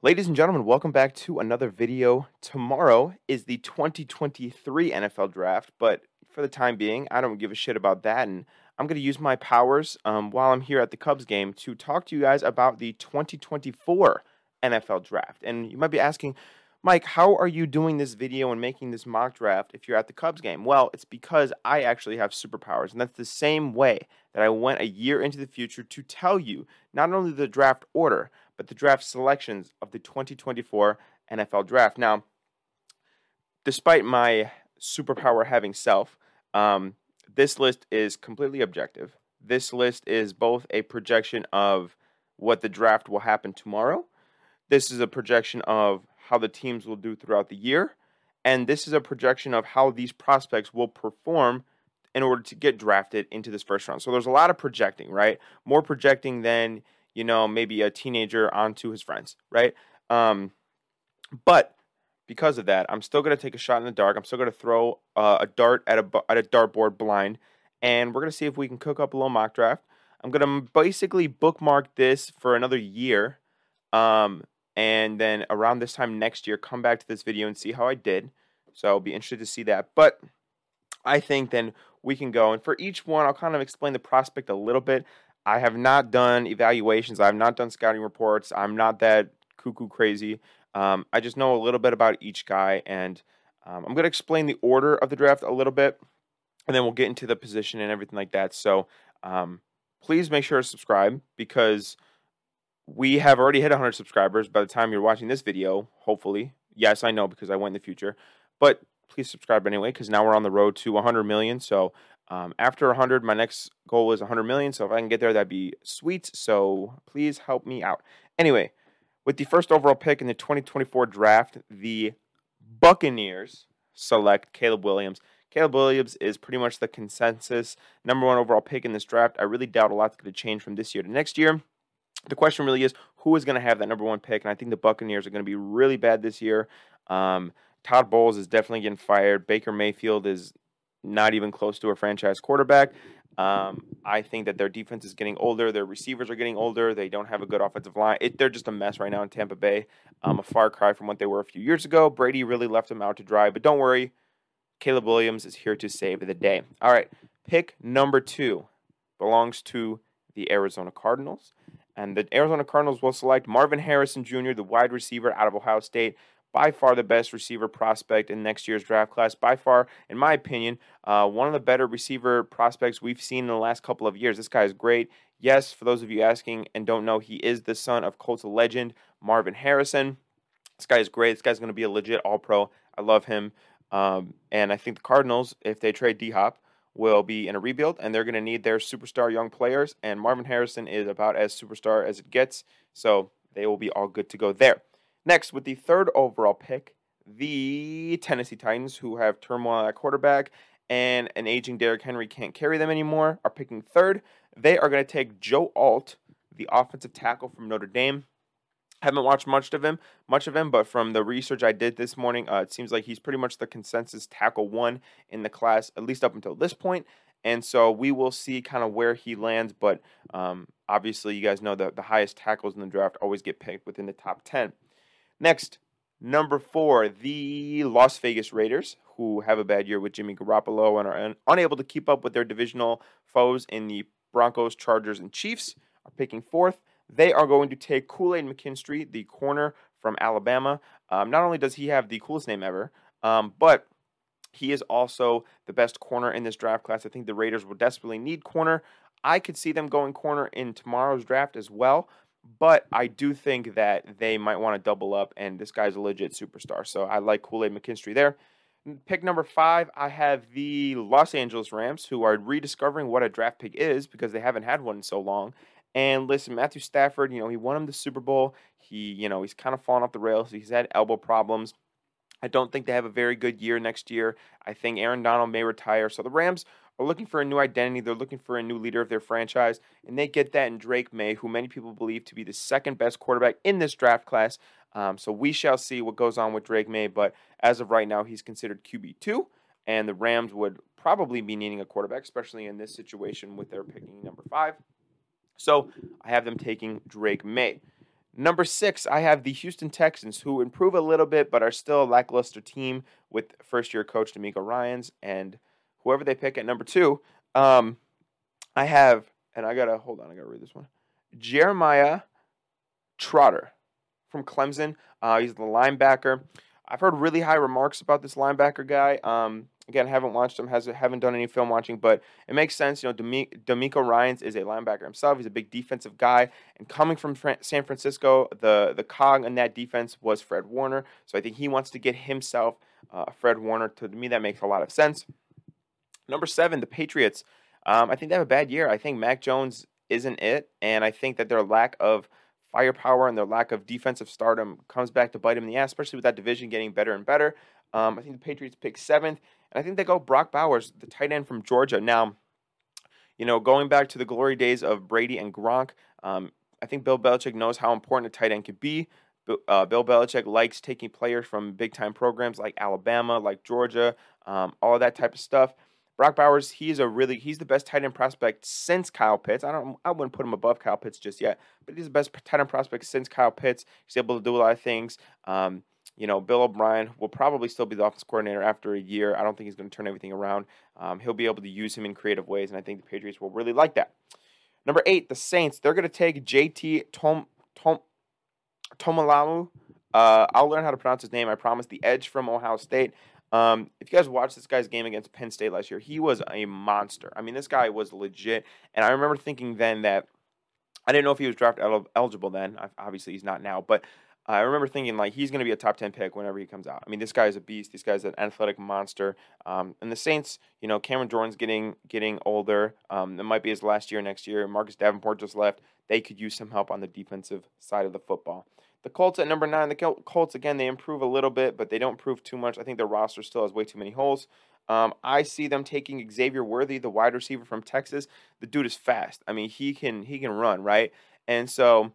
Ladies and gentlemen, welcome back to another video. Tomorrow is the 2023 NFL Draft, but for the time being, I don't give a shit about that, and I'm going to use my powers um, while I'm here at the Cubs game to talk to you guys about the 2024 NFL Draft. And you might be asking, Mike, how are you doing this video and making this mock draft if you're at the Cubs game? Well, it's because I actually have superpowers, and that's the same way that I went a year into the future to tell you not only the draft order, but the draft selections of the 2024 NFL Draft. Now, despite my superpower having self, um, this list is completely objective. This list is both a projection of what the draft will happen tomorrow. This is a projection of how the teams will do throughout the year. And this is a projection of how these prospects will perform in order to get drafted into this first round. So there's a lot of projecting, right? More projecting than you know, maybe a teenager onto his friends, right? Um, but because of that, I'm still going to take a shot in the dark. I'm still going to throw uh, a dart at a at a dartboard blind, and we're going to see if we can cook up a little mock draft. I'm going to basically bookmark this for another year, um, and then around this time next year, come back to this video and see how I did. So I'll be interested to see that. But I think then we can go, and for each one, I'll kind of explain the prospect a little bit. I have not done evaluations. I have not done scouting reports. I'm not that cuckoo crazy. Um, I just know a little bit about each guy, and um, I'm going to explain the order of the draft a little bit, and then we'll get into the position and everything like that. So um, please make sure to subscribe because we have already hit 100 subscribers by the time you're watching this video, hopefully. Yes, I know because I went in the future, but please subscribe anyway because now we're on the road to 100 million. So um, after 100, my next goal is 100 million. So if I can get there, that'd be sweet. So please help me out. Anyway, with the first overall pick in the 2024 draft, the Buccaneers select Caleb Williams. Caleb Williams is pretty much the consensus number one overall pick in this draft. I really doubt a lot's going to change from this year to next year. The question really is who is going to have that number one pick, and I think the Buccaneers are going to be really bad this year. Um, Todd Bowles is definitely getting fired. Baker Mayfield is not even close to a franchise quarterback. Um, I think that their defense is getting older. Their receivers are getting older. They don't have a good offensive line. It, they're just a mess right now in Tampa Bay. Um, a far cry from what they were a few years ago. Brady really left them out to dry. But don't worry, Caleb Williams is here to save the day. All right, pick number two belongs to the Arizona Cardinals. And the Arizona Cardinals will select Marvin Harrison Jr., the wide receiver out of Ohio State by far the best receiver prospect in next year's draft class. By far, in my opinion, uh, one of the better receiver prospects we've seen in the last couple of years. This guy is great. Yes, for those of you asking and don't know, he is the son of Colts legend Marvin Harrison. This guy is great. This guy's going to be a legit All Pro. I love him. Um, and I think the Cardinals, if they trade D Hop, will be in a rebuild and they're going to need their superstar young players. And Marvin Harrison is about as superstar as it gets. So they will be all good to go there. Next, with the third overall pick, the Tennessee Titans, who have turmoil at quarterback and an aging Derrick Henry can't carry them anymore, are picking third. They are going to take Joe Alt, the offensive tackle from Notre Dame. Haven't watched much of him, much of him, but from the research I did this morning, uh, it seems like he's pretty much the consensus tackle one in the class, at least up until this point. And so we will see kind of where he lands. But um, obviously, you guys know that the highest tackles in the draft always get picked within the top 10. Next, number four, the Las Vegas Raiders, who have a bad year with Jimmy Garoppolo and are un- unable to keep up with their divisional foes in the Broncos, Chargers, and Chiefs, are picking fourth. They are going to take Kool Aid McKinstry, the corner from Alabama. Um, not only does he have the coolest name ever, um, but he is also the best corner in this draft class. I think the Raiders will desperately need corner. I could see them going corner in tomorrow's draft as well. But I do think that they might want to double up, and this guy's a legit superstar. So I like Kool Aid McKinstry there. Pick number five, I have the Los Angeles Rams, who are rediscovering what a draft pick is because they haven't had one in so long. And listen, Matthew Stafford, you know, he won him the Super Bowl. He, you know, he's kind of fallen off the rails. He's had elbow problems. I don't think they have a very good year next year. I think Aaron Donald may retire. So the Rams are looking for a new identity. They're looking for a new leader of their franchise, and they get that in Drake Maye, who many people believe to be the second best quarterback in this draft class. Um, so we shall see what goes on with Drake Maye, but as of right now, he's considered QB two, and the Rams would probably be needing a quarterback, especially in this situation with their picking number five. So I have them taking Drake Maye. Number six, I have the Houston Texans, who improve a little bit, but are still a lackluster team with first year coach DeMeco Ryans and whoever they pick at number two. Um, I have, and I gotta hold on, I gotta read this one. Jeremiah Trotter from Clemson. Uh, he's the linebacker. I've heard really high remarks about this linebacker guy. Um, again, haven't watched him, has haven't done any film watching, but it makes sense. You know, DeMeco Ryans is a linebacker himself. He's a big defensive guy, and coming from San Francisco, the the cog in that defense was Fred Warner. So I think he wants to get himself uh, Fred Warner. To me, that makes a lot of sense. Number seven, the Patriots. Um, I think they have a bad year. I think Mac Jones isn't it, and I think that their lack of firepower and their lack of defensive stardom comes back to bite them in the ass, especially with that division getting better and better. Um, I think the Patriots pick seventh, and I think they go Brock Bowers, the tight end from Georgia. Now, you know, going back to the glory days of Brady and Gronk, um, I think Bill Belichick knows how important a tight end can be. Uh, Bill Belichick likes taking players from big time programs like Alabama, like Georgia, um, all that type of stuff. Brock Bowers, he's a really he's the best tight end prospect since Kyle Pitts. I don't I wouldn't put him above Kyle Pitts just yet, but he's the best tight end prospect since Kyle Pitts. He's able to do a lot of things. Um, you know, Bill O'Brien will probably still be the offense coordinator after a year. I don't think he's going to turn everything around. Um, he'll be able to use him in creative ways, and I think the Patriots will really like that. Number eight, the Saints. They're going to take JT Tom Tom Tomalamu. Uh, I'll learn how to pronounce his name. I promise. The edge from Ohio State. Um, if you guys watched this guy's game against Penn State last year, he was a monster. I mean, this guy was legit. And I remember thinking then that I didn't know if he was draft eligible then. Obviously, he's not now. But I remember thinking like he's going to be a top ten pick whenever he comes out. I mean, this guy is a beast. This guy's an athletic monster. Um, and the Saints, you know, Cameron Jordan's getting getting older. Um, it might be his last year next year. Marcus Davenport just left. They could use some help on the defensive side of the football. The Colts at number nine. The Colts again, they improve a little bit, but they don't improve too much. I think their roster still has way too many holes. Um, I see them taking Xavier Worthy, the wide receiver from Texas. The dude is fast. I mean, he can he can run right, and so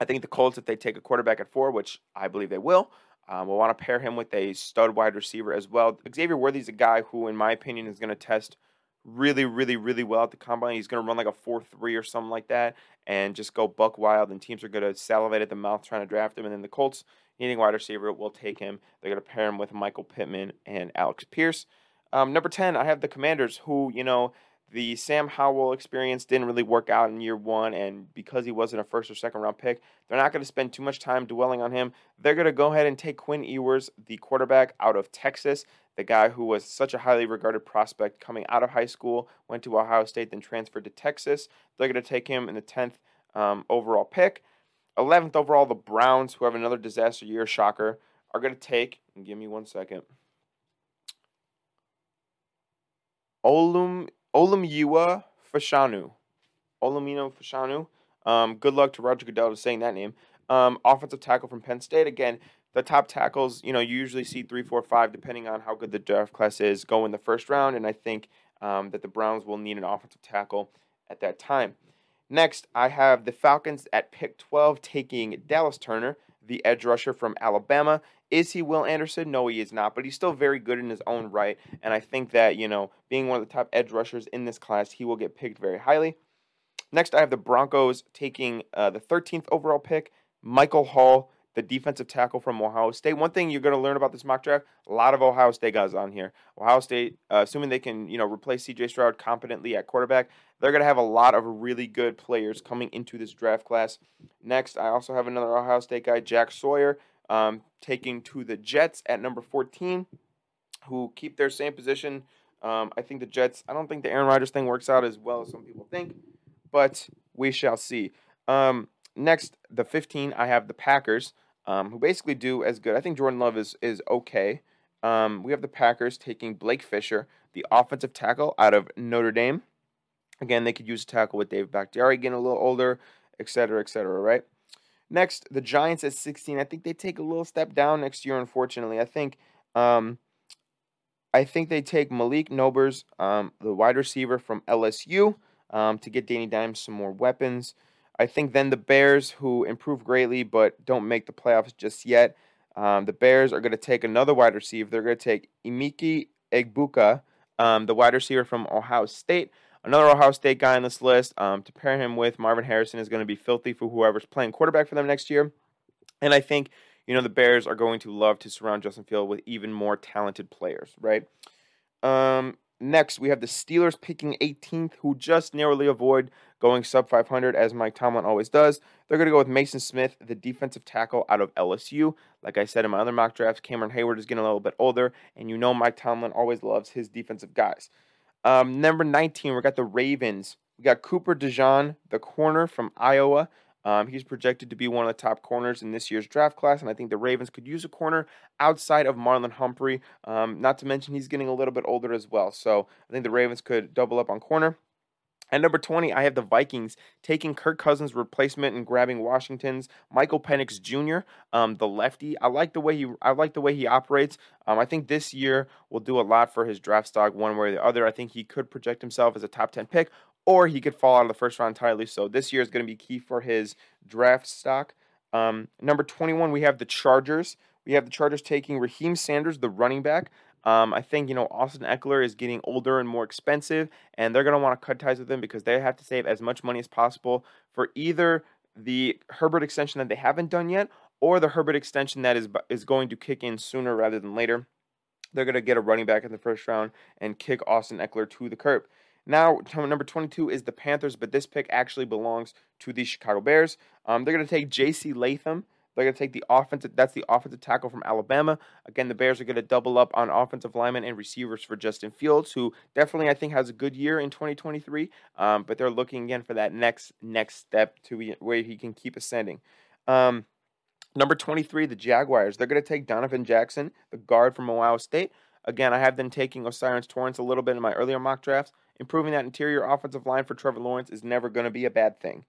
I think the Colts, if they take a quarterback at four, which I believe they will, um, will want to pair him with a stud wide receiver as well. Xavier Worthy is a guy who, in my opinion, is going to test really, really, really well at the combine. He's going to run like a 4 3 or something like that and just go buck wild, and teams are going to salivate at the mouth trying to draft him. And then the Colts, needing wide receiver, will take him. They're going to pair him with Michael Pittman and Alex Pierce. Um, number 10, I have the Commanders, who, you know, the Sam Howell experience didn't really work out in year one, and because he wasn't a first or second round pick, they're not going to spend too much time dwelling on him. They're going to go ahead and take Quinn Ewers, the quarterback out of Texas, the guy who was such a highly regarded prospect coming out of high school, went to Ohio State, then transferred to Texas. They're going to take him in the 10th um, overall pick. 11th overall, the Browns, who have another disaster year, shocker, are going to take, give me one second, Olum Olumiyiwa Fashanu. Olumino Fashanu. Um, good luck to Roger Goodell to saying that name. Um, offensive tackle from Penn State. Again, the top tackles, you know, you usually see three, four, five, depending on how good the draft class is, go in the first round. And I think um, that the Browns will need an offensive tackle at that time. Next, I have the Falcons at pick 12 taking Dallas Turner, the edge rusher from Alabama. Is he Will Anderson? No, he is not, but he's still very good in his own right. And I think that, you know, being one of the top edge rushers in this class, he will get picked very highly. Next, I have the Broncos taking uh, the 13th overall pick, Michael Hall, the defensive tackle from Ohio State. One thing you're going to learn about this mock draft: a lot of Ohio State guys on here. Ohio State, uh, assuming they can, you know, replace C.J. Stroud competently at quarterback, they're going to have a lot of really good players coming into this draft class. Next, I also have another Ohio State guy, Jack Sawyer, um, taking to the Jets at number 14, who keep their same position. Um, I think the Jets, I don't think the Aaron Rodgers thing works out as well as some people think, but we shall see. Um, next, the 15, I have the Packers, um, who basically do as good. I think Jordan Love is, is okay. Um, we have the Packers taking Blake Fisher, the offensive tackle out of Notre Dame. Again, they could use a tackle with Dave Bakhtiari getting a little older, et cetera, et cetera, right? Next, the Giants at 16. I think they take a little step down next year, unfortunately. I think um, I think they take Malik Nabers, um, the wide receiver from LSU, um, to get Danny Dimes some more weapons. I think then the Bears, who improve greatly but don't make the playoffs just yet, um, the Bears are going to take another wide receiver. They're going to take Emeka Egbuka, um, the wide receiver from Ohio State. Another Ohio State guy on this list. Um, to pair him with Marvin Harrison is going to be filthy for whoever's playing quarterback for them next year. And I think you know the Bears are going to love to surround Justin Field with even more talented players, right? Um, next, we have the Steelers picking 18th, who just narrowly avoid going sub 500 as Mike Tomlin always does. They're going to go with Mason Smith, the defensive tackle out of LSU. Like I said in my other mock drafts, Cameron Heyward is getting a little bit older, and you know Mike Tomlin always loves his defensive guys. Um, number 19, we got the Ravens. We got Cooper DeJean, the corner from Iowa. Um, he's projected to be one of the top corners in this year's draft class, and I think the Ravens could use a corner outside of Marlon Humphrey. Um, not to mention he's getting a little bit older as well, so I think the Ravens could double up on corner. At number 20, I have the Vikings taking Kirk Cousins' replacement and grabbing Washington's Michael Penix Jr., um, the lefty. I like the way he I like the way he operates. Um, I think this year will do a lot for his draft stock one way or the other. I think he could project himself as a top 10 pick, or he could fall out of the first round entirely. So this year is going to be key for his draft stock. Um, number 21, we have the Chargers. We have the Chargers taking Raheem Sanders, the running back. Um, I think, you know, Austin Ekeler is getting older and more expensive, and they're going to want to cut ties with him because they have to save as much money as possible for either the Herbert extension that they haven't done yet or the Herbert extension that is, is going to kick in sooner rather than later. They're going to get a running back in the first round and kick Austin Ekeler to the curb. Now, number 22 is the Panthers, but this pick actually belongs to the Chicago Bears. Um, they're going to take J.C. Latham. They're going to take the offensive. That's the offensive tackle from Alabama. Again, the Bears are going to double up on offensive linemen and receivers for Justin Fields, who definitely I think has a good year in 2023. Um, but they're looking again for that next next step to where he can keep ascending. Um, number 23, the Jaguars. They're going to take Donovan Jackson, the guard from Ohio State. Again, I have them taking O'Cyrus Torrence a little bit in my earlier mock drafts. Improving that interior offensive line for Trevor Lawrence is never going to be a bad thing.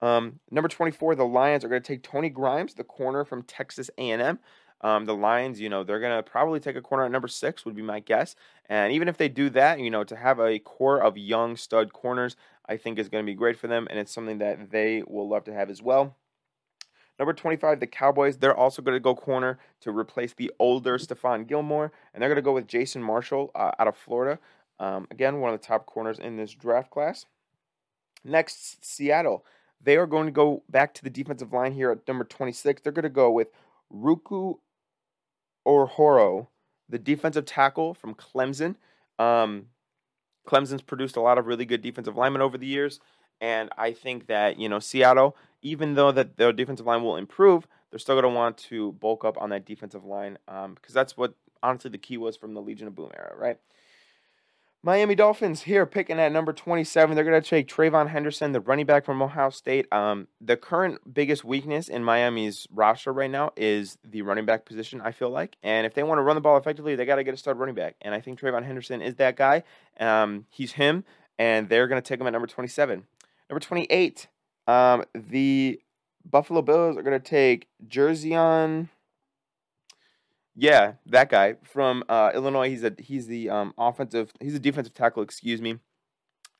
Um, number 24, the Lions are going to take Tony Grimes, the corner from Texas A&M. Um, the Lions, you know, they're going to probably take a corner at number six, would be my guess. And even if they do that, you know, to have a core of young stud corners, I think is going to be great for them, and it's something that they will love to have as well. Number 25, the Cowboys, they're also going to go corner to replace the older Stephon Gilmore, and they're going to go with Jason Marshall uh, out of Florida. Um, again, one of the top corners in this draft class. Next, Seattle. They are going to go back to the defensive line here at number 26. They're going to go with Ruku Orhoro, the defensive tackle from Clemson. Um, Clemson's produced a lot of really good defensive linemen over the years, and I think that you know Seattle, even though that their defensive line will improve, they're still going to want to bulk up on that defensive line because um, that's what honestly the key was from the Legion of Boom era, right? Miami Dolphins here picking at number 27. They're going to take TreVeyon Henderson, the running back from Ohio State. Um, the current biggest weakness in Miami's roster right now is the running back position, I feel like. And if they want to run the ball effectively, they got to get a stud running back. And I think TreVeyon Henderson is that guy. Um, he's him, and they're going to take him at number 27. Number 28, um, the Buffalo Bills are going to take Jer'Zhan. Yeah, that guy from uh, Illinois. He's a he's the um, offensive. He's a defensive tackle. Excuse me.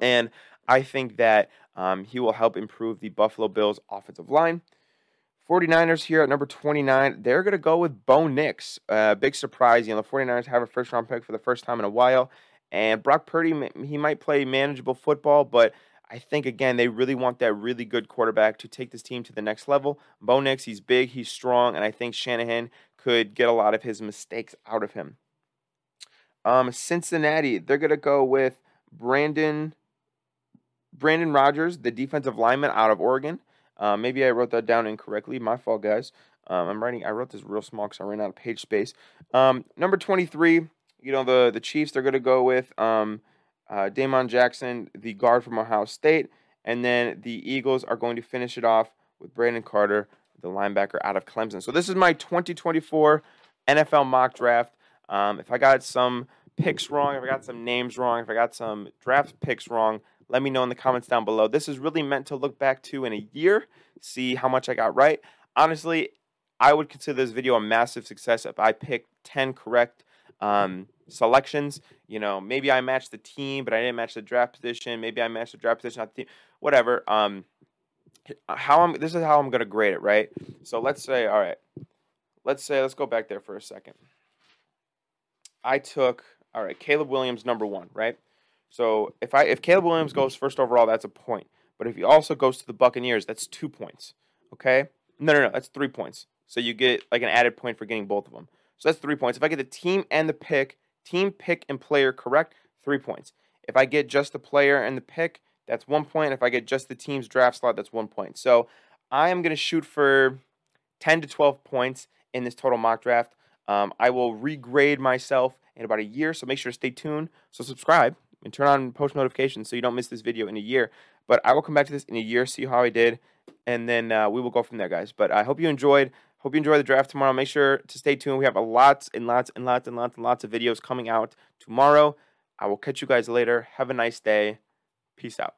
And I think that um, he will help improve the Buffalo Bills offensive line. 49ers here at number 29. They're going to go with Bo Nix. Uh, big surprise. You know, the 49ers have a first round pick for the first time in a while. And Brock Purdy, he might play manageable football, but I think again they really want that really good quarterback to take this team to the next level. Bo Nix, he's big, he's strong, and I think Shanahan could get a lot of his mistakes out of him. Um, Cincinnati, they're gonna go with Brandon Brandon Rogers, the defensive lineman out of Oregon. Uh, maybe I wrote that down incorrectly. My fault, guys. Um, I'm writing. I wrote this real small because I ran out of page space. Um, number 23. You know the the Chiefs. They're gonna go with um, uh, Damon Jackson, the guard from Ohio State, and then the Eagles are going to finish it off with Brandon Carter, the linebacker out of Clemson. So this is my 2024 NFL mock draft. Um, if I got some picks wrong, if I got some names wrong, if I got some draft picks wrong, let me know in the comments down below. This is really meant to look back to in a year, see how much I got right. Honestly, I would consider this video a massive success if I picked 10 correct um, selections. You know, maybe I matched the team, but I didn't match the draft position. Maybe I matched the draft position, not the team. Whatever. Um, how I'm this is how I'm gonna grade it, right? So let's say, all right, let's say let's go back there for a second. I took all right, Caleb Williams number one, right? So if I if Caleb Williams goes first overall, that's a point. But if he also goes to the Buccaneers, that's two points. Okay? No, no, no, that's three points. So you get like an added point for getting both of them. So that's three points. If I get the team and the pick, team, pick, and player correct, three points. If I get just the player and the pick, that's one point. If I get just the team's draft slot, that's one point. So I am going to shoot for 10 to 12 points in this total mock draft. Um, I will regrade myself in about a year, so make sure to stay tuned. So subscribe and turn on post notifications so you don't miss this video in a year. But I will come back to this in a year, see how I did, and then uh, we will go from there, guys. But I hope you enjoyed. Hope you enjoy the draft tomorrow. Make sure to stay tuned. We have a lots and lots and lots and lots and lots of videos coming out tomorrow. I will catch you guys later. Have a nice day. Peace out.